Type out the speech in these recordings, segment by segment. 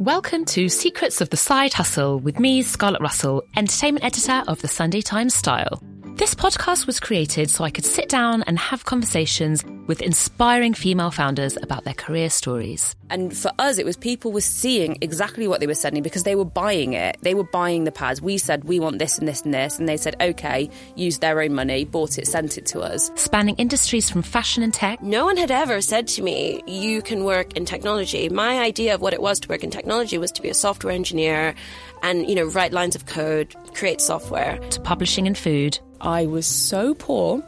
Welcome to Secrets of the Side Hustle with me, Scarlett Russell, entertainment editor of the Sunday Times Style. This podcast was created so I could sit down and have conversations with inspiring female founders about their career stories. And for us, it was people were seeing exactly what they were sending because they were buying it. They were buying the pads. We said, we want this and this and this. And they said, okay, used their own money, bought it, sent it to us. Spanning industries from fashion and tech, No one had ever said to me, you can work in technology. My idea of what it was to work in technology was to be a software engineer and, you know, write lines of code, create software. to publishing and food. I was so poor,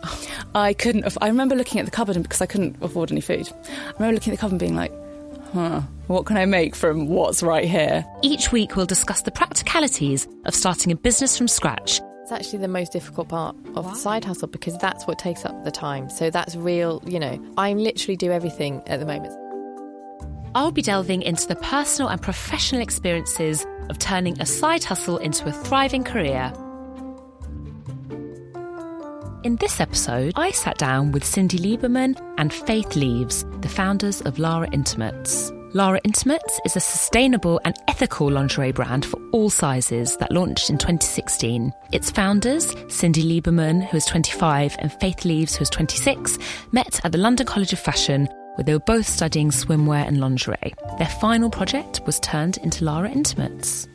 I couldn't. aff- I remember looking at the cupboard because I couldn't afford any food. I remember looking at the cupboard and being like, "Huh, what can I make from what's right here?" Each week, we'll discuss the practicalities of starting a business from scratch. It's actually the most difficult part of the side hustle because that's what takes up the time. So that's real, you know, I literally do everything at the moment. I'll be delving into the personal and professional experiences of turning a side hustle into a thriving career. In this episode, I sat down with Cindy Lieberman and Faith Leaves, the founders of Lara Intimates. Lara Intimates is a sustainable and ethical lingerie brand for all sizes that launched in 2016. Its founders, Cindy Lieberman, who is 25, and Faith Leaves, who is 26, met at the London College of Fashion where they were both studying swimwear and lingerie. Their final project was turned into Lara Intimates.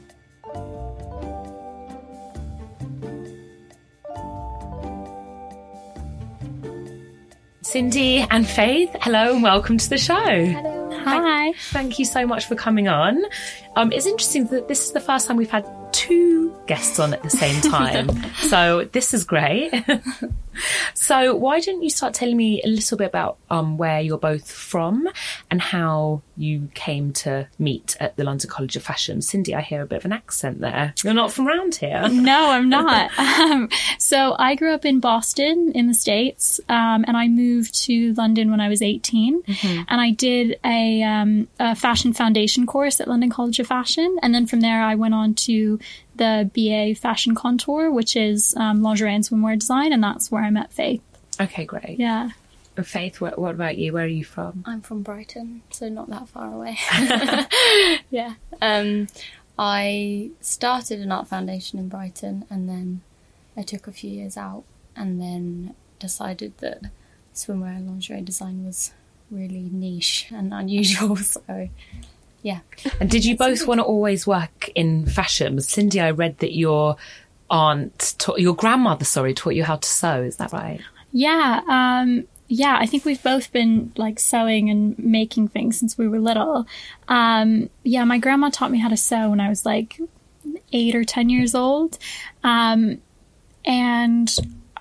Cindy and Faith, hello and welcome to the show. Hello. Hi. Thank you so much for coming on. Um, it's interesting that this is the first time we've had two guests on at the same time. so this is great. so why don't you start telling me a little bit about um, where you're both from and how you came to meet at the London College of Fashion? Cindy, I hear a bit of an accent there. You're not from around here. No, I'm not. um, so I grew up in Boston in the States, um, and I moved to London when I was 18. And I did a, um, a fashion foundation course at London College of Fashion. And then from there, I went on to the BA Fashion Contour, which is um, lingerie and swimwear design. And that's where I met Faith. Okay, great. Yeah. Faith, what, what about you? Where are you from? I'm from Brighton, so not that far away. yeah. Um, I started an art foundation in Brighton and then I took a few years out and then decided that swimwear and lingerie design was really niche and unusual. So, yeah. And did you both want to always work in fashion? Cindy, I read that your aunt, taught, your grandmother, sorry, taught you how to sew. Is that right? Yeah, um, yeah. I think we've both been like sewing and making things since we were little. Um, yeah, my grandma taught me how to sew when I was like eight or ten years old, um, and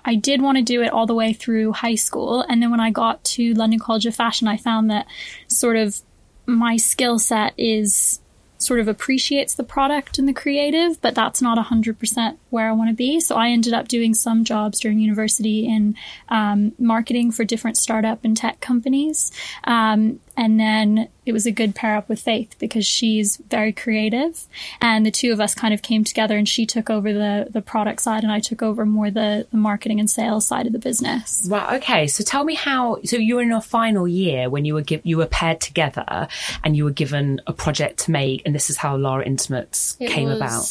I did want to do it all the way through high school. And then when I got to London College of Fashion, I found that sort of my skill set is sort of appreciates the product and the creative, but that's not 100% where I want to be. So I ended up doing some jobs during university in um, marketing for different startup and tech companies. Um, and then it was a good pair up with Faith because she's very creative. And the two of us kind of came together and she took over the, the product side and I took over more the, the marketing and sales side of the business. Right. Okay. So tell me how. So you were in your final year when you were give, you were paired together and you were given a project to make, and this is how Lara Intimates It came about.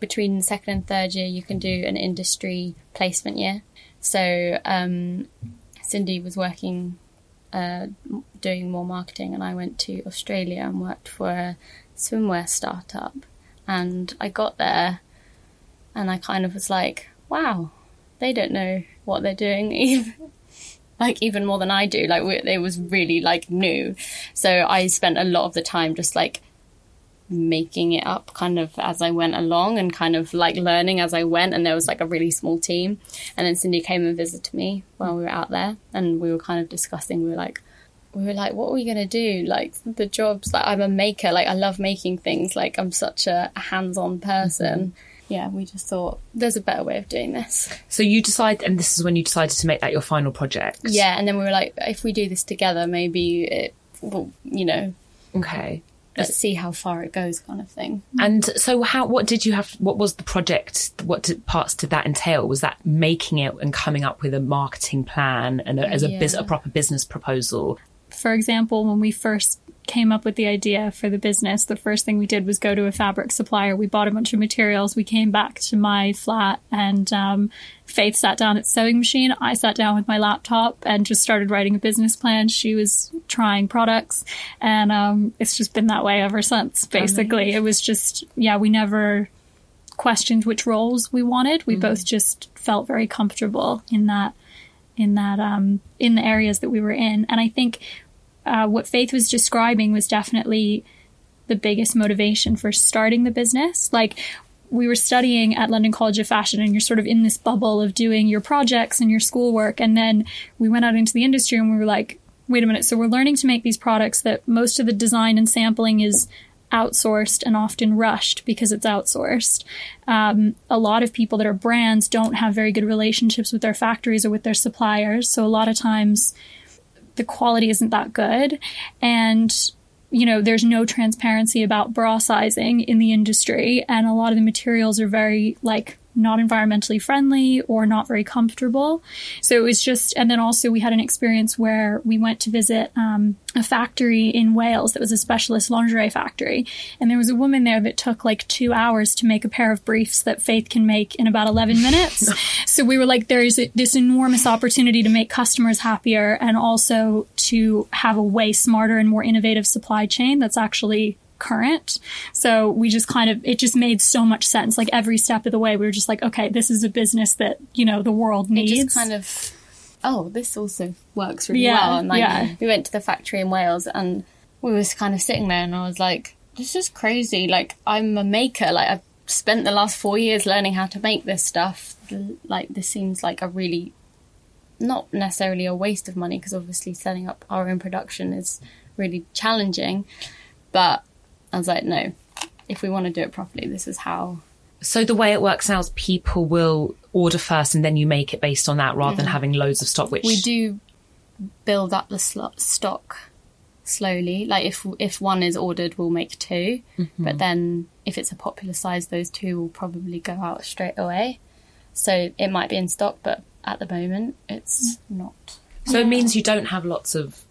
Between second and third year, you can do an industry placement year. So um, Cindy was working uh, doing more marketing, and I went to Australia and worked for a swimwear startup. And I got there, and I kind of was like, "Wow, they don't know what they're doing like even more than I do. Like it was really like new, so I spent a lot of the time just like making it up kind of as I went along and kind of like learning as I went. And there was like a really small team, and then Cindy came and visited me while we were out there, and we were kind of discussing. We were like. We were like, what are we gonna do? Like the jobs, like I'm a maker, like I love making things, like I'm such a hands-on person. Mm-hmm yeah, we just thought there's a better way of doing this. So you decide, and this is when you decided to make that your final project. Yeah, and then we were like, if we do this together, maybe it will, you know. Okay. Let's see how far it goes, kind of thing. And so, how? What did you have? What was the project? What did, parts did that entail? Was that making it and coming up with a marketing plan and a, as a, yeah. a proper business proposal? For example, when we first came up with the idea for the business, the first thing we did was go to a fabric supplier. We bought a bunch of materials. We came back to my flat, and um, Faith sat down at sewing machine. I sat down with my laptop and just started writing a business plan. She was trying products, and um, it's just been that way ever since. Basically, it was just yeah, we never questioned which roles we wanted. We mm-hmm. both just felt very comfortable in that in that um, in the areas that we were in, and I think uh, what Faith was describing was definitely the biggest motivation for starting the business. Like, we were studying at London College of Fashion, and you're sort of in this bubble of doing your projects and your schoolwork. And then we went out into the industry and we were like, wait a minute. So we're learning to make these products that most of the design and sampling is outsourced and often rushed because it's outsourced. Um, a lot of people that are brands don't have very good relationships with their factories or with their suppliers. So a lot of times the quality isn't that good. And, you know, there's no transparency about bra sizing in the industry. And a lot of the materials are very like not environmentally friendly or not very comfortable. So it was just, and then also we had an experience where we went to visit um, a factory in Wales that was a specialist lingerie factory. And there was a woman there that took like two hours to make a pair of briefs that Faith can make in about 11 minutes. so we were like, there is a, this enormous opportunity to make customers happier and also to have a way smarter and more innovative supply chain that's actually current. So we just kind of, it just made so much sense. Like every step of the way, we were just like, okay, this is a business that, you know, the world needs. It just kind of, oh, this also works really yeah, well. And like, yeah. we went to the factory in Wales and we was kind of sitting there and I was like, this is crazy. Like, I'm a maker. Like, I've spent the last four years learning how to make this stuff. Like, this seems like a really, not necessarily a waste of money because obviously setting up our own production is really challenging. But I was like, no, if we want to do it properly, this is how. So the way it works now is people will order first and then you make it based on that rather yeah. than having loads of stock, which. We do build up the sl- stock slowly. Like if if one is ordered, we'll make 2 mm-hmm. but then if it's a popular size, those two will probably go out straight away. So it might be in stock, but at the moment, it's not. So it means you don't have lots of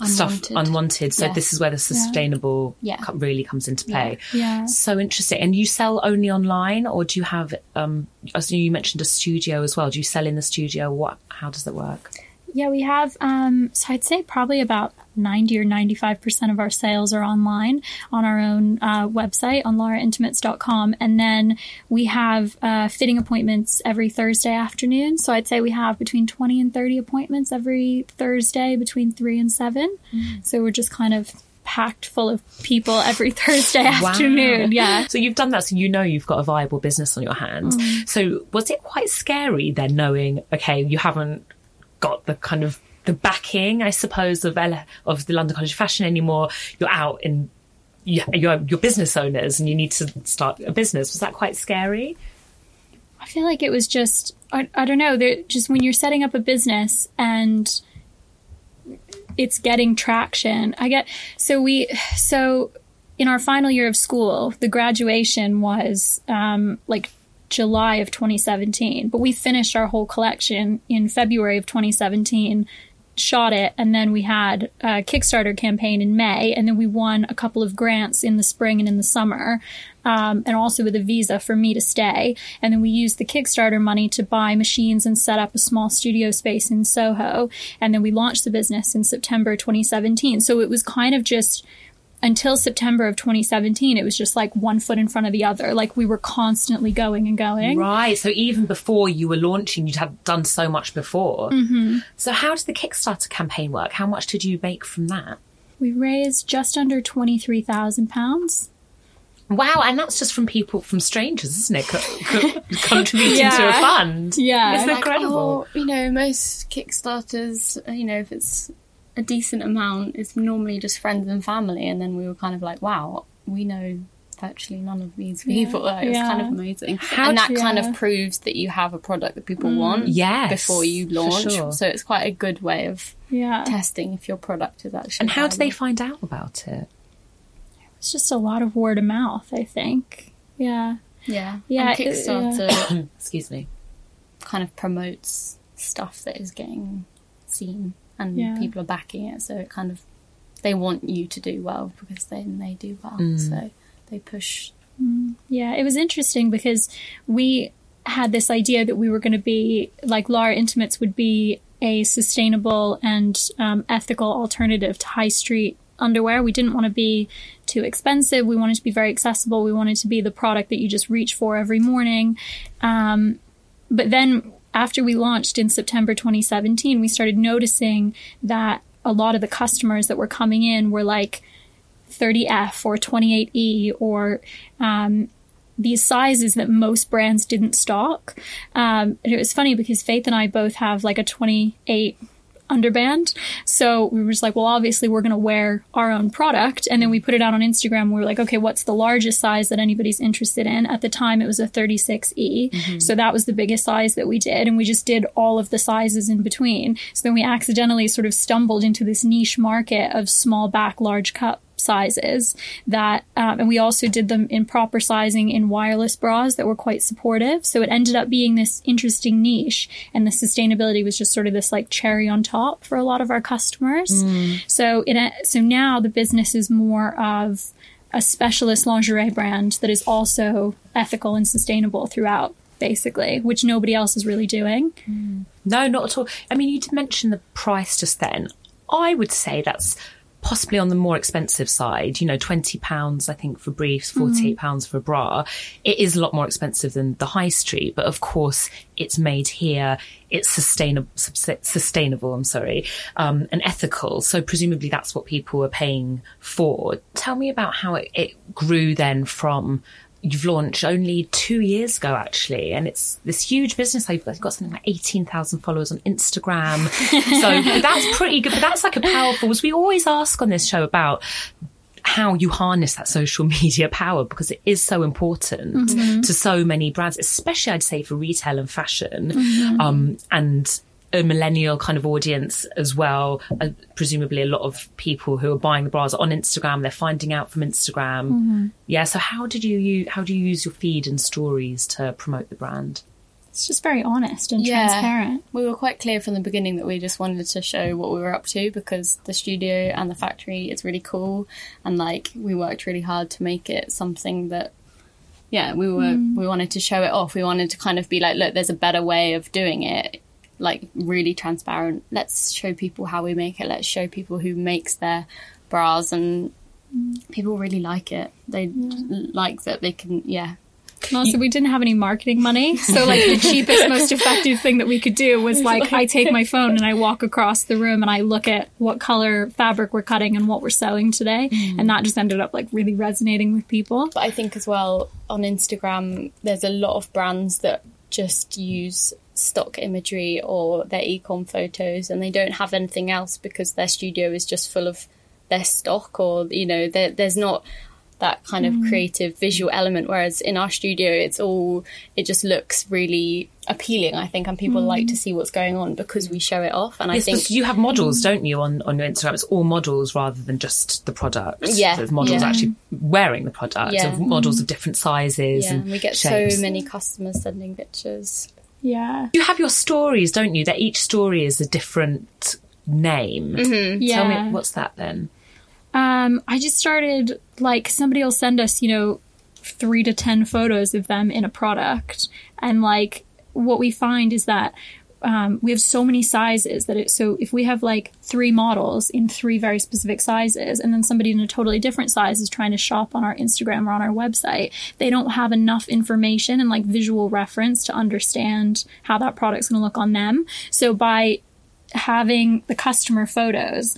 unwanted. stuff unwanted. So this is where the sustainable yeah. Yeah. really comes into play. Yeah. yeah. So interesting. And you sell only online, or do you have? Um, as you mentioned, a studio as well. Do you sell in the studio? What? How does that work? Yeah, we have. Um, so I'd say probably about 90 or 95% of our sales are online on our own uh, website on laraintimates.com. And then we have uh, fitting appointments every Thursday afternoon. So I'd say we have between 20 and 30 appointments every Thursday between 3 and 7. Mm-hmm. So we're just kind of packed full of people every Thursday afternoon. Yeah. So you've done that, so you know you've got a viable business on your hands. Mm. So was it quite scary then knowing, okay, you haven't got the kind of the backing, I suppose, of L- of the London College of Fashion anymore. You're out in you're you're business owners and you need to start a business. Was that quite scary? I feel like it was just I, I don't know. Just when you're setting up a business and it's getting traction. I get so we so in our final year of school, the graduation was um, like July of 2017, but we finished our whole collection in February of 2017 shot it, and then we had a Kickstarter campaign in May, and then we won a couple of grants in the spring and in the summer. Um, and also with a visa for me to stay. And then we used the Kickstarter money to buy machines and set up a small studio space in Soho. And then we launched the business in September 2017. So it was kind of just until September of 2017, it was just like one foot in front of the other. Like we were constantly going and going. Right. So even before you were launching, you'd have done so much before. hmm So how did the Kickstarter campaign work? How much did you make from that? We raised just under £23,000. Wow, and that's just from people, from strangers, isn't it? Co- co- contributing to a fund. Yeah. It's Like, incredible. oh, you know, most Kickstarters, uh, you know, if it's a decent amount, it's normally just friends and family. And then we were kind of like, wow, we know virtually none of these Yeah. people. Like, It's kind of amazing. How and that do- kind yeah. of proves that you have a product that people Mm. want Yes, before you launch. sure. So it's quite a good way of Yeah. testing if your product is actually. And how do they find out about it? It's just a lot of word of mouth, I think. Yeah. Yeah. Yeah, And it- Kickstarter Excuse me. kind of promotes stuff that is getting seen and Yeah. people are backing it. So it kind of they want you to do well because then they do well. Mm. So they push. Yeah, it was interesting because we had this idea that we were going to be like Lara Intimates would be a sustainable and um, ethical alternative to high street underwear. We didn't want to be too expensive. We wanted to be very accessible. We wanted to be the product that you just reach for every morning. Um, but then after we launched in September 2017, we started noticing that a lot of the customers that were coming in were like 30F or 28E or um, these sizes that most brands didn't stock. Um, and it was funny because Faith and I both have like a 28 underband. So we were just like, well, obviously we're going to wear our own product. And then we put it out on Instagram. We were like, okay, what's the largest size that anybody's interested in? At the time, it was a 36E. Mm-hmm. So that was the biggest size that we did. And we just did all of the sizes in between. So then we accidentally sort of stumbled into this niche market of small back, large cup sizes that um, and we also did them in proper sizing in wireless bras that were quite supportive. So it ended up being this interesting niche and the sustainability was just sort of this like cherry on top for a lot of our customers. So it so now the business is more of a specialist lingerie brand that is also ethical and sustainable throughout basically which nobody else is really doing. No, not at all. I mean, you did mention the price just then. I would say that's possibly on the more expensive side. You know, twenty pounds, I think, for briefs, forty-eight pounds for a bra. It is a lot more expensive than the high street, but of course, it's made here. It's sustainable, sustainable. I'm sorry, um, and ethical. So presumably, that's what people are paying for. Tell me about how it, it grew then from you've launched only two years ago actually and it's this huge business. I've got something like 18000 followers on instagram. So that's pretty good but that's like a powerful as we always ask on this show about how you harness that social media power because it is so important to so many brands especially i'd say for retail and fashion. Um, and a millennial kind of audience as well. Uh, presumably, a lot of people who are buying the bras on Instagram. They're finding out from Instagram. Yeah. So, how did you, you how do you use your feed and stories to promote the brand? it's just very honest and Yeah. transparent We were quite clear from the beginning that we just wanted to show what we were up to because the studio and the factory it's really cool and like we worked really hard to make it something that yeah we were we wanted to show it off we wanted to kind of be like look there's a better way of doing it like really transparent let's show people how we make it let's show people who makes their bras and people really like it they like that they can yeah And also, we didn't have any marketing money. So, like, the cheapest, most effective thing that we could do was, like, I take my phone and I walk across the room and I look at what color fabric we're cutting and what we're sewing today. Mm. And that just ended up, like, really resonating with people. But I think as well on Instagram, there's a lot of brands that just use stock imagery or their ecom photos and they don't have anything else because their studio is just full of their stock or, you know, there's not that kind of mm. creative visual element whereas in our studio it's all it just looks really appealing i think and people like to mm. see what's going on because we show it off and i think you have models, don't you, on, on your Instagram? It's all models rather than just the product. Yeah, There's models yeah. actually wearing the product, Yeah. of models of different sizes yeah and we get shapes. so many customers sending pictures Yeah. You have your stories, don't you? That each story is a different name. Mm-hmm. Tell Yeah. me, what's that then? Um, I just started like somebody will send us, you know, three to ten photos of them in a product, and like what we find is that um, we have so many sizes that it. So if we have like three models in three very specific sizes, and then somebody in a totally different size is trying to shop on our Instagram or on our website, they don't have enough information and like visual reference to understand how that product's going to look on them. So by having the customer photos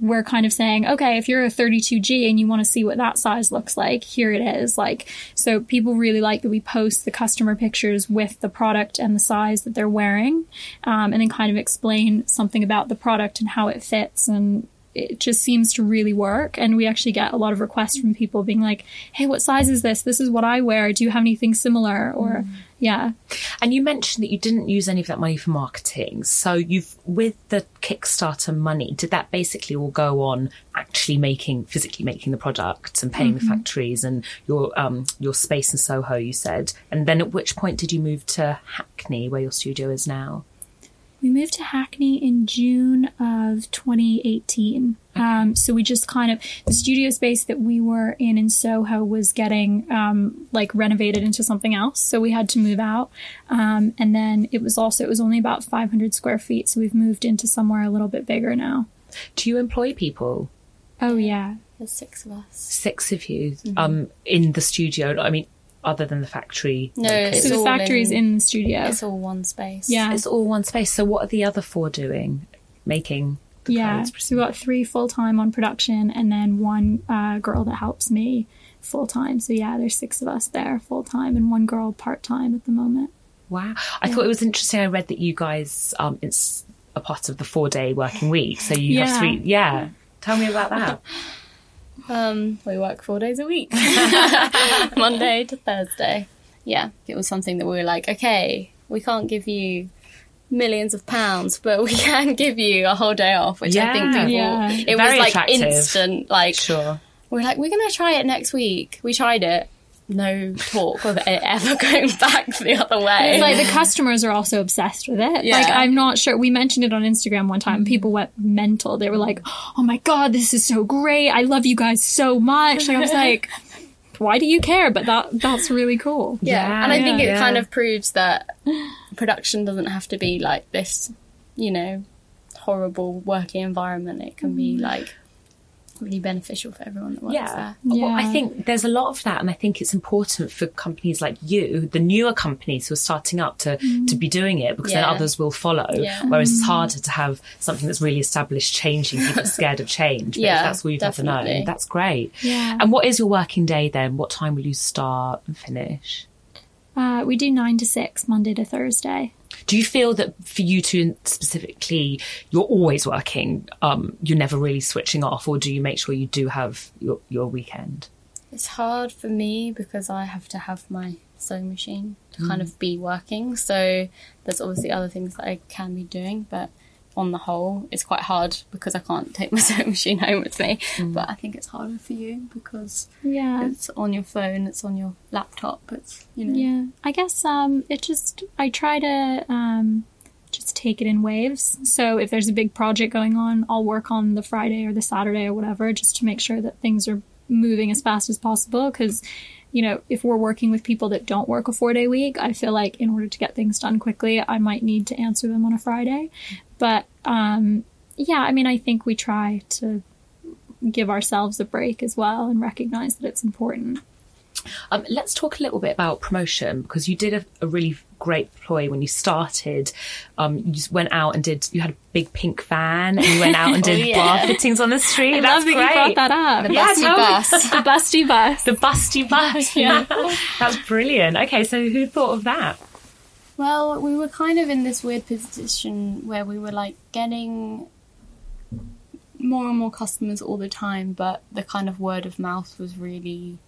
we're kind of saying, okay, if you're a 32G and you want to see what that size looks like, here it is. Like, so people really like that we post the customer pictures with the product and the size that they're wearing, um, and then kind of explain something about the product and how it fits. And it just seems to really work. And we actually get a lot of requests from people being like, hey, what size is this? This is what I wear. Do you have anything similar? Or, yeah. And you mentioned that you didn't use any of that money for marketing. So you've with the Kickstarter money, did that basically all go on actually making physically making the products and paying the factories and your um your space in Soho you said. And then at which point did you move to Hackney where your studio is now? We moved to Hackney in June of 2018. Um, so we just kind of the studio space that we were in in Soho was getting um, like renovated into something else, so we had to move out. Um, and then it was also it was only about 500 square feet, so we've moved into somewhere a little bit bigger now. Do you employ people? Oh yeah, There's six of us. Six of you um in the studio. I mean other than the factory. No. It's so the all factory's in- in the studio. It's all one space. Yeah. It's all one space. So what are the other four doing? Making the Yeah, clothes, so we've got three full time on production, and then one uh, girl that helps me full time. So yeah, there's six of us there full time, and one girl part time at the moment. Wow. I thought it was interesting. I read that you guys, um, it's a part of the four day working week. So you have Yeah. three. Yeah. Tell me about that. Um, we work four days a week, Monday to Thursday. Yeah, it was something that we were like, okay, we can't give you millions of pounds, but we can give you a whole day off, which I think people. Yeah. It Very was like attractive. instant. Like Sure. we're like, we're gonna try it next week. We tried it. No talk of it ever going back the other way. It's like the customers are also obsessed with it. Yeah. Like I'm not sure. We mentioned it on Instagram one time. Mm-hmm. People went mental. They were like, "Oh my god, this is so great! I love you guys so much." Like I was like, "Why do you care?" But that that's really cool. Yeah, and I think it yeah. kind of proves that production doesn't have to be like this, you know, horrible working environment. It can be mm. like really beneficial for everyone that works Yeah. there. Well, I think there's a lot of that, and I think it's important for companies like you, the newer companies who are starting up, to to be doing it because then others will follow. Yeah. Whereas it's harder to have something that's really established changing. People are scared of change. But Yeah, if that's what you've had to know. definitely. That's great. Yeah. And what is your working day then? What time will you start and finish? Uh, we do nine to six, Monday to Thursday. Do you feel that for you two specifically, you're always working? Um, you're never really switching off, or do you make sure you do have your, your weekend? It's hard for me because I have to have my sewing machine to kind of be working. So there's obviously other things that I can be doing, but on the whole, it's quite hard because I can't take my sewing machine home with me. But I think it's harder for you because Yeah. it's on your phone, it's on your laptop, it's you know. Yeah, I guess um, it just I try to um, just take it in waves. So if there's a big project going on, I'll work on the Friday or the Saturday or whatever, just to make sure that things are moving as fast as possible. Because you know, if we're working with people that don't work a four day week, I feel like in order to get things done quickly, I might need to answer them on a Friday. But um, yeah, I mean, I think we try to give ourselves a break as well and recognize that it's important. Um, let's talk a little bit about promotion because you did a, a really great ploy when you started. Um, you just went out and did. You had a big pink van and you went out and did yeah. bar fittings on the street. I That's love that great. you brought that up. The Yeah, busty me. bus. the busty bus. The busty bus. Yeah. That's brilliant. Okay, so who thought of that? Well, we were kind of in this weird position where we were like getting more and more customers all the time, but the kind of word of mouth was really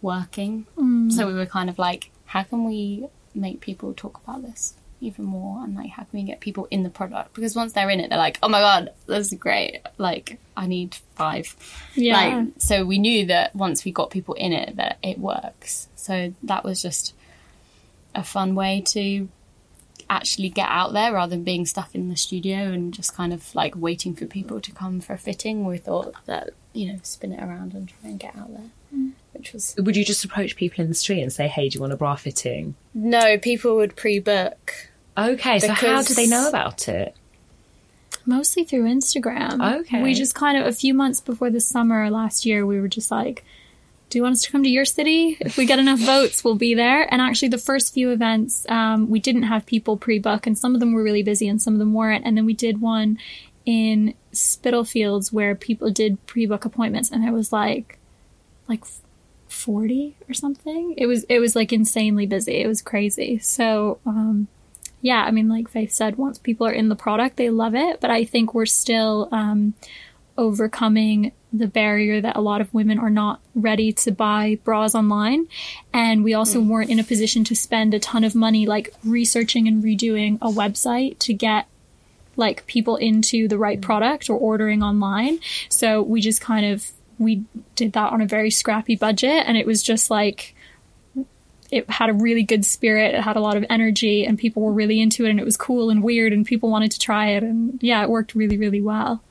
working. Mm. So we were kind of like, how can we make people talk about this even more? And like, how can we get people in the product? Because once they're in it, they're like, oh my god, this is great. Like, I need five. Yeah. Like, so we knew that once we got people in it, that it works. So that was just a fun way to actually get out there rather than being stuck in the studio and just kind of like waiting for people to come for a fitting. We thought that you know spin it around and try and get out there, Mm. which was Would you just approach people in the street and say, "Hey, do you want a bra fitting?" no people would pre-book. Okay, so how do they know about it? Mostly through Instagram. Okay. We just kind of, a few months before the summer last year, we were just like, do you want us to come to your city? If we get enough votes, we'll be there. And actually, the first few events, um, we didn't have people pre book, and some of them were really busy and some of them weren't. And then we did one in Spitalfields where people did pre book appointments, and it was like, like 40 or something. It was, it was like insanely busy. It was crazy. So, um, yeah, I mean, like Faith said, once people are in the product, they love it. But I think we're still um, overcoming the barrier that a lot of women are not ready to buy bras online. And we also hmm. weren't in a position to spend a ton of money, like researching and redoing a website to get like people into the right hmm. product or ordering online. So we just kind of we did that on a very scrappy budget and it was just like it had a really good spirit. It had a lot of energy, and people were really into it, and it was cool and weird, and people wanted to try it, and yeah, it worked really, really well.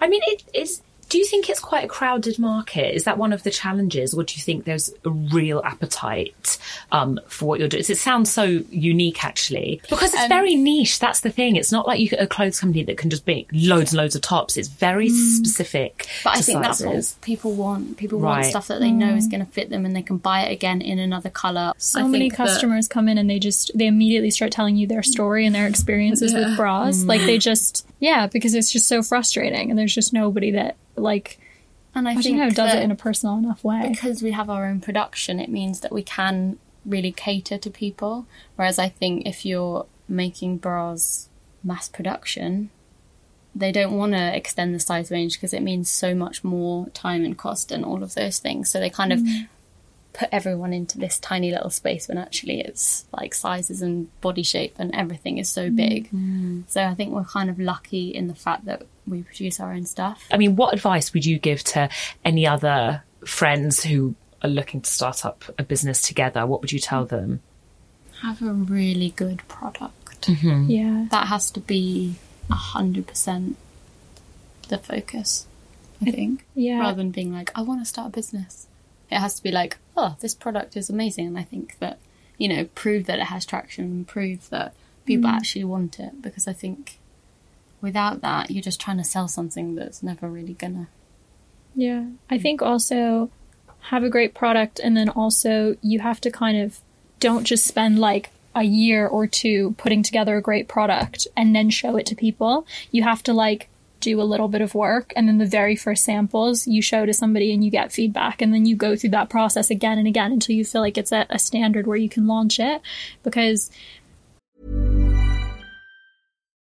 I mean, it is. Do you think it's quite a crowded market? Is that one of the challenges, or do you think there's a real appetite um, for what you're doing? It sounds so unique, actually, because it's very niche. That's the thing. It's not like you get a clothes company that can just make loads and loads of tops. It's very specific. But I to think that's sizes. what people want. People want stuff that they know is going to fit them, and they can buy it again in another color. So I many think that- customers come in and they just they immediately start telling you their story and their experiences Yeah. with bras. Mm. Like they just yeah, because it's just so frustrating, and there's just nobody that like And I, I think know does it in a personal enough way. because we have our own production. It means that we can really cater to people. Whereas I think if you're making bras mass production, they don't want to extend the size range because it means so much more time and cost and all of those things. So they kind of Mm. put everyone into this tiny little space when actually it's like sizes and body shape and everything is so big. So I think we're kind of lucky in the fact that we produce our own stuff. I mean, what advice would you give to any other friends who are looking to start up a business together? What would you tell them? Have a really good product. Mhm. Yeah. That has to be a hundred percent the focus, I think. Yeah. Rather than being like, I want to start a business. It has to be like, oh, this product is amazing and I think that, you know, prove that it has traction and prove that people Mm. actually want it. Because I think without that you're just trying to sell something that's never really gonna Yeah. I think also have a great product and then also you have to kind of don't just spend like a year or two putting together a great product and then show it to people. You have to like do a little bit of work and then the very first samples you show to somebody and you get feedback and then you go through that process again and again until you feel like it's at a standard where you can launch it because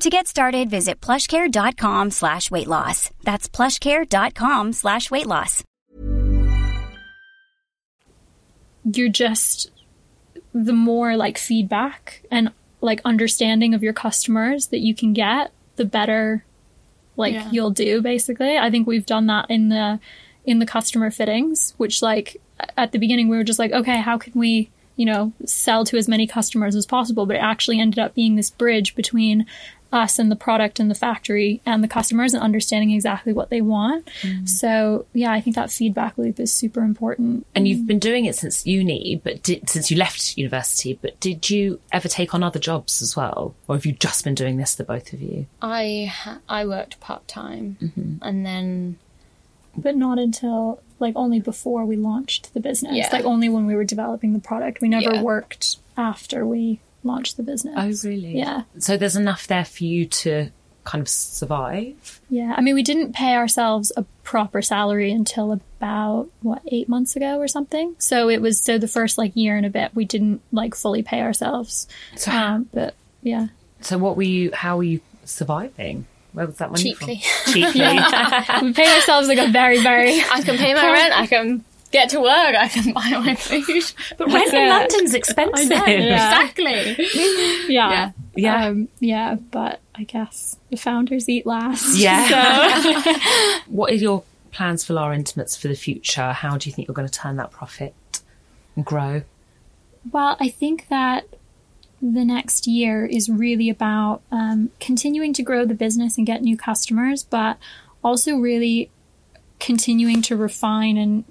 To get started, visit plushcare.com slash weight loss. That's plushcare.com slash weight loss. you're just the more like feedback and like understanding of your customers that you can get the better like Yeah. you'll do basically. I think we've done that in the in the customer fittings, which like at the beginning we were just like, okay, how can we, you know, sell to as many customers as possible, but it actually ended up being this bridge between us and the product and the factory and the customers and understanding exactly what they want. Mm. So, yeah, I think that feedback loop is super important. And you've been doing it since uni, but did, since you left university. But did you ever take on other jobs as well, or have you just been doing this, the both of you? I I worked part time, mm-hmm. and then but not until like only before we launched the business. Yeah. Like only when we were developing the product. We never Yeah. worked after we launched the business. Oh, really? Yeah. So there's enough there for you to kind of survive. Yeah. I mean, we didn't pay ourselves a proper salary until about what eight months ago or something. So it was so the first like year and a bit we didn't like fully pay ourselves. So- um, but yeah. So what were you? How were you surviving? Where was that money Cheaply. from? Cheaply. we paid ourselves like a very very. I can pay my rent. I can get to work. I can buy my food. But rent in. London's expensive. Yeah. exactly. Yeah. Yeah. Um, yeah. But I guess the founders eat last. Yeah. what are your plans for Lara Intimates for the future? How do you think you're going to turn that profit and grow? Well, I think that the next year is really about um, continuing to grow the business and get new customers, but also really continuing to refine and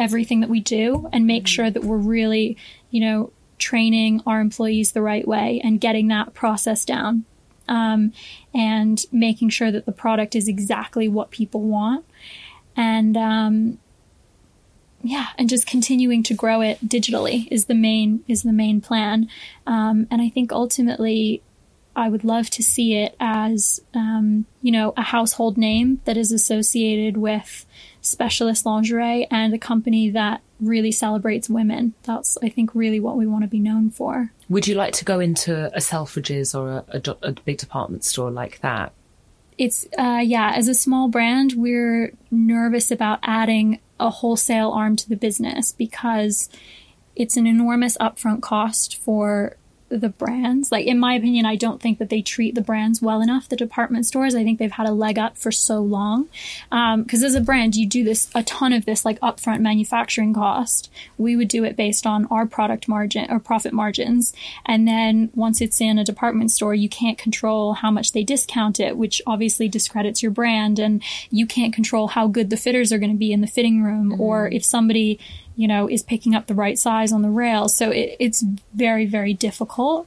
everything that we do and make sure that we're really, you know, training our employees the right way and getting that process down. Um, and making sure that the product is exactly what people want. And um, yeah, and just continuing to grow it digitally is the main is the main plan. Um, and I think ultimately, I would love to see it as um, you know a household name that is associated with specialist lingerie and a company that really celebrates women. That's I think really what we want to be known for. Would you like to go into a Selfridges or a, a, a big department store like that? it's uh, yeah as a small brand we're nervous about adding a wholesale arm to the business because it's an enormous upfront cost for the brands. Like in my opinion i don't think that they treat the brands well enough the department stores. I think they've had a leg up for so long. Um, because as a brand you do this a ton of this like upfront manufacturing cost. We would do it based on our product margin or profit margins. And then once it's in a department store you can't control how much they discount it which obviously discredits your brand. And you can't control how good the fitters are going to be in the fitting room mm-hmm. or if somebody you know is picking up the right size on the rail so it, it's very very difficult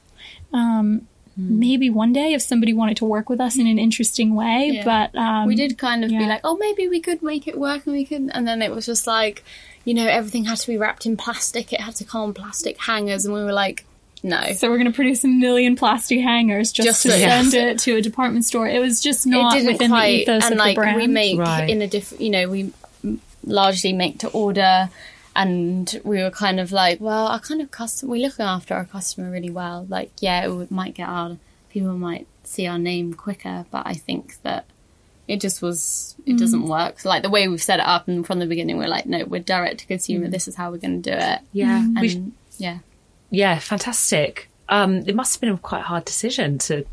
um, maybe one day if somebody wanted to work with us in an interesting way Yeah. but um, we did kind of be like, oh, maybe we could make it work, and we could. And then it was just like, you know, everything had to be wrapped in plastic. It had to come on plastic hangers, and we were like, no. so we're going to produce a million plastic hangers just, Just to for- send yes. it to a department store. It was just not didn't within quite, the ethos and of like the brand. we make Right. in a different, you know, we largely make to order. And we were kind of like, well, our kind of custom, we're looking after our customer really well. Like, yeah, it would- might get our people might see our name quicker, but I think that it just was it doesn't work. Like the way we've set it up, and from the beginning, we're like, no, we're direct to consumer. This is how we're going to do it. Yeah. and sh- yeah, Yeah, fantastic. Um, it must have been a quite hard decision to.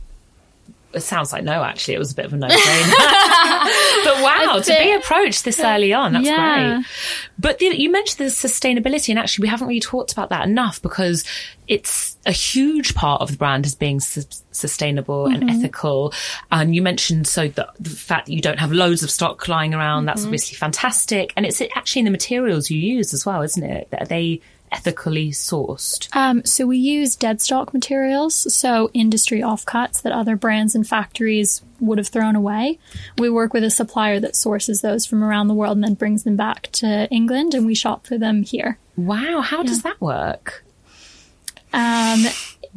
It sounds like no, actually, it was a bit of a no-brainer. but wow, to be approached this early on, that's Yeah. great. But the, you mentioned the sustainability, and actually, we haven't really talked about that enough because it's a huge part of the brand as being su- sustainable and ethical. And you mentioned so the, the fact that you don't have loads of stock lying around. That's obviously fantastic, and it's actually in the materials you use as well, isn't it? Are they ethically sourced? Um, so we use dead stock materials, so industry offcuts that other brands and factories would have thrown away. We work with a supplier that sources those from around the world and then brings them back to England, and we shop for them here. Wow, how does that work? Um,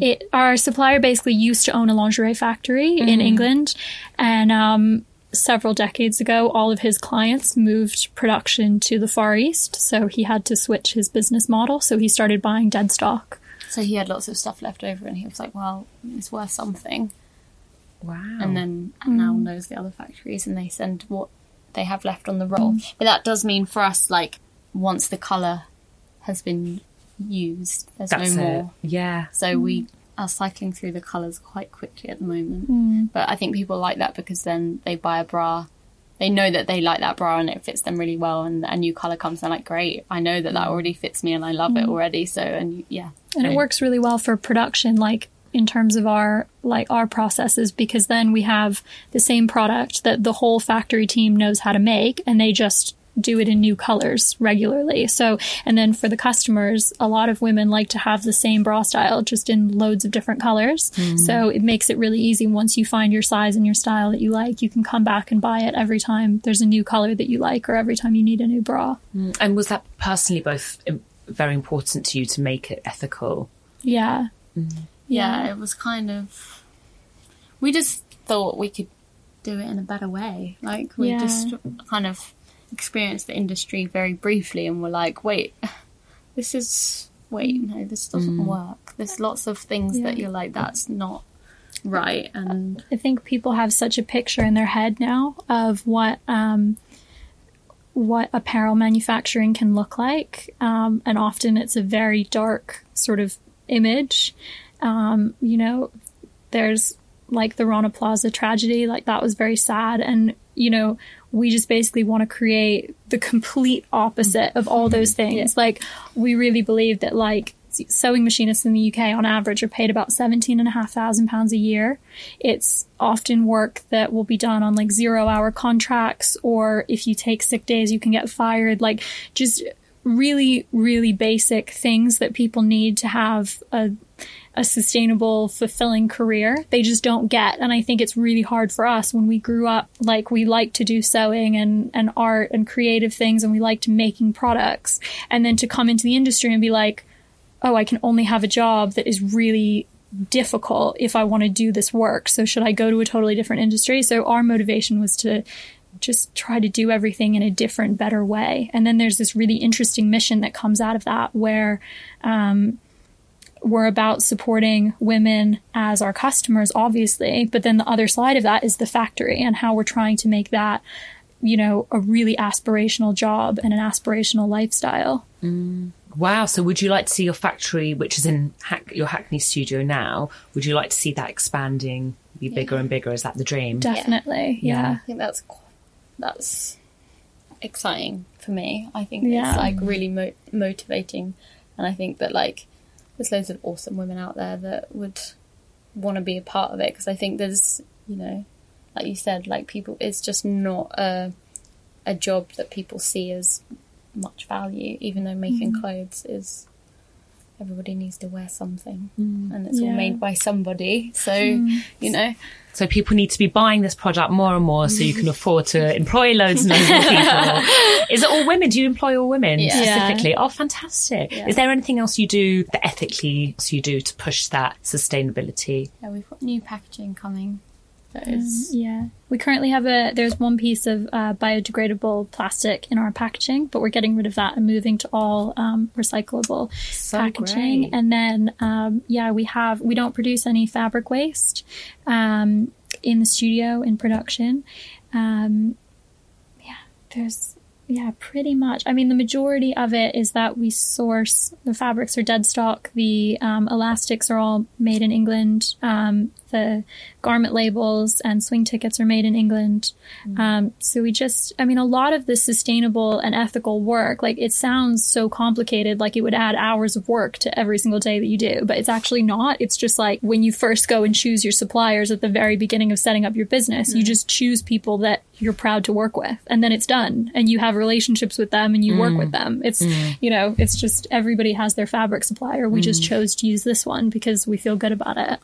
it, our supplier basically used to own a lingerie factory in England, and um, several decades ago, all of his clients moved production to the Far East, so he had to switch his business model. So he started buying dead stock. so he had lots of stuff left over, and he was like, well, it's worth something. Wow. and then now mm. knows the other factories and they send what they have left on the roll. Mm. But that does mean for us, like, once the colour has been used, there's That's no it. more. Yeah. So we mm. Are cycling through the colours quite quickly at the moment. Mm. But I think people like that because then they buy a bra. They know that they like that bra and it fits them really well, and a new colour comes. They're like, "Great! I know that that already fits me, and I love it Mm. already." So, and yeah, and it works really well for production like in terms of our like our processes because then we have the same product that the whole factory team knows how to make and they just do it in new colors regularly so and then for the customers a lot of women like to have the same bra style just in loads of different colors Mm. so it makes it really easy once you find your size and your style that you like you can come back and buy it every time there's a new color that you like or every time you need a new bra Mm, And was that personally both very important to you to make it ethical? yeah yeah, it was kind of. We just thought we could do it in a better way. Like we Yeah. just kind of experienced the industry very briefly, and we're like, wait, this is wait, no, this doesn't Mm. work. There's lots of things that you're like, that's not right, and I think people have such a picture in their head now of what um, what apparel manufacturing can look like, um, and often it's a very dark sort of image. Um, you know, there's like the Rana Plaza tragedy, like that was very sad, and you know, we just basically want to create the complete opposite of all those mm-hmm. things. Like, we really believe that like sewing machinists in the UK on average are paid about seventeen and a half thousand pounds a year. It's often work that will be done on like zero hour contracts, or if you take sick days, you can get fired. Like, just really, really basic things that people need to have a a sustainable, fulfilling career. They just don't get. And I think it's really hard for us when we grew up, like we like to do sewing and, and art and creative things and we liked making products. And then to come into the industry and be like, oh, I can only have a job that is really difficult if I want to do this work. So should I go to a totally different industry? So our motivation was to just try to do everything in a different, better way. And then there's this really interesting mission that comes out of that where, um, we're about supporting women as our customers, obviously, but then the other side of that is the factory and how we're trying to make that, you know, a really aspirational job and an aspirational lifestyle. Mm. Wow. So, would you like to see your factory, which is in Hack- your Hackney studio now, would you like to see that expanding, be bigger and bigger? Is that the dream? Definitely, yeah. I think that's that's exciting for me. I think Yeah. it's like really mo- motivating, and I think that like there's loads of awesome women out there that would want to be a part of it because I think there's you know, like you said, like people, it's just not a a job that people see as much value, even though making Mhm. clothes is. Everybody needs to wear something, Mm. and it's all made by somebody. So Mm. you know, So people need to be buying this product more and more so you can afford to employ loads and loads more people. Is it all women? Do you employ all women Yeah. specifically? Oh, fantastic. Yeah. Is there anything else you do that ethically you do to push that sustainability? yeah, we've got new packaging coming. That Um, yeah. We currently have a, there's one piece of uh, biodegradable plastic in our packaging, but we're getting rid of that and moving to all um, recyclable So packaging. great. And then, um, yeah, we have, we don't produce any fabric waste um, in the studio in production. Um, yeah, there's, yeah, pretty much. I mean, the majority of it is that we source the fabrics are dead stock. The um, elastics are all made in England. Um, the garment labels and swing tickets are made in England. Um, so we just, I mean, a lot of the sustainable and ethical work, like it sounds so complicated, like it would add hours of work to every single day that you do, but it's actually not. It's just like when you first go and choose your suppliers at the very beginning of setting up your business, you Mm. just choose people that you're proud to work with and then it's done and you have relationships with them and you work Mm. with them. It's, Mm. you know, it's just everybody has their fabric supplier. We just Mm. chose to use this one because we feel good about it.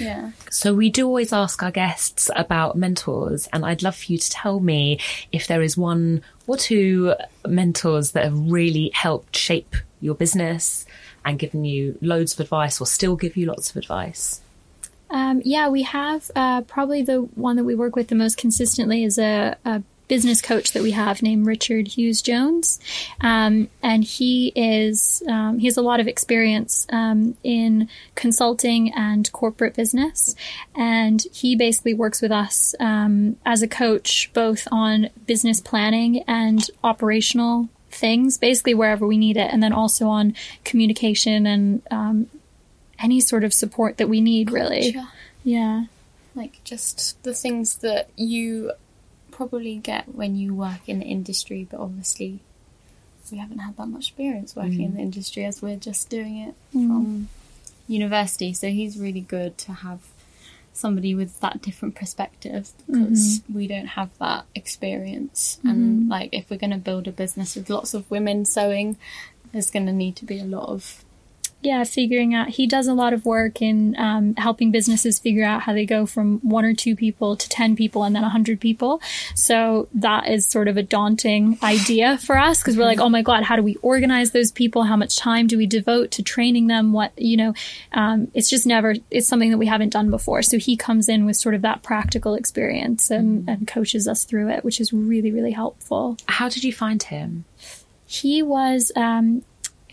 Yeah. So we do always ask our guests about mentors, and I'd love for you to tell me if there is one or two mentors that have really helped shape your business and given you loads of advice or still give you lots of advice. Um, yeah, we have uh, probably the one that we work with the most consistently is a, a business coach that we have named Richard Hughes Jones, um, and he is um, he has a lot of experience um, in consulting and corporate business, and he basically works with us um, as a coach both on business planning and operational things, basically wherever we need it, and then also on communication and um, any sort of support that we need, really. Culture. Yeah. Like just the things that you probably get when you work in the industry, but obviously we haven't had that much experience working in mm. the industry as we're just doing it mm. from university. So he's really good to have somebody with that different perspective because mm-hmm. we don't have that experience. And mm-hmm. like if we're going to build a business with lots of women sewing, there's going to need to be a lot of yeah, figuring out. He does a lot of work in um, helping businesses figure out how they go from one or two people to 10 people and then 100 people. So that is sort of a daunting idea for us because we're like, oh my God, how do we organize those people? How much time do we devote to training them? What, you know, um, it's just never, it's something that we haven't done before. So he comes in with sort of that practical experience and, and coaches us through it, which is really, really helpful. How did you find him? He was um,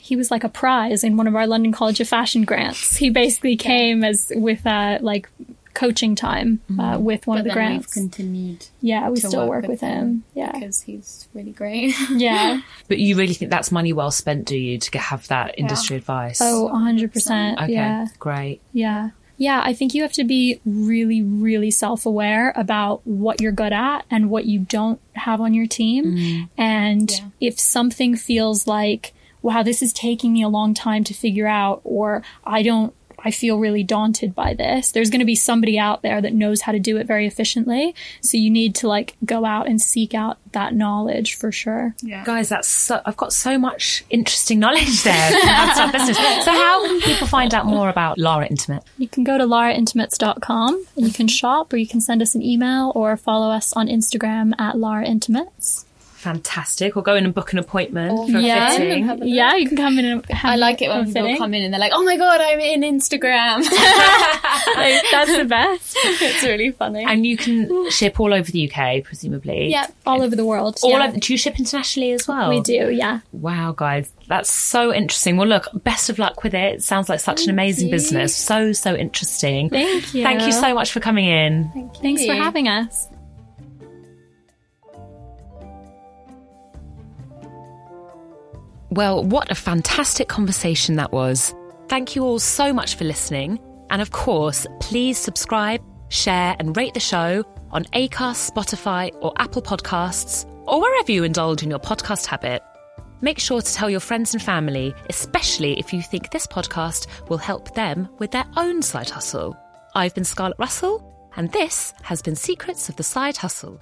he was like a prize in one of our London College of Fashion grants. He basically came as with uh, like coaching time uh, with one but of the then grants. we've continued yeah, we to still work, with him. Yeah, because he's really great. yeah. But you really think that's money well spent, do you, to have that industry advice? Oh, hundred percent. okay, Yeah, great. yeah. Yeah, I think you have to be really, really self aware about what you're good at and what you don't have on your team. And if something feels like, wow, this is taking me a long time to figure out, or I don't, I feel really daunted by this, there's going to be somebody out there that knows how to do it very efficiently. So you need to like go out and seek out that knowledge for sure. Yeah. Guys, that's so, I've got so much interesting knowledge there. from how to start a business. So, how can people find out more about Lara Intimate? You can go to laraintimates.com and you can shop or you can send us an email or follow us on Instagram at Lara Intimates. Fantastic. Or go in and book an appointment for a yeah, fitting. yeah, you can come in and have I like it when people fitting. come in and they're like, "Oh my god, I'm in Instagram." Like, that's the best. it's really funny. And you can ship all over the UK, presumably. Yeah, all over the world. All yeah. over, do you ship internationally as well? We do, yeah. Wow, guys, that's so interesting. Well, look, best of luck with it. It sounds like such an amazing business. So, so interesting. Thank you. Thank you so much for coming in. Thanks for having us. Well, what a fantastic conversation that was. Thank you all so much for listening. And of course, please subscribe, share, and rate the show on Acast, Spotify, or Apple Podcasts, or wherever you indulge in your podcast habit. Make sure to tell your friends and family, especially if you think this podcast will help them with their own side hustle. I've been Scarlett Russell, and this has been Secrets of the Side Hustle.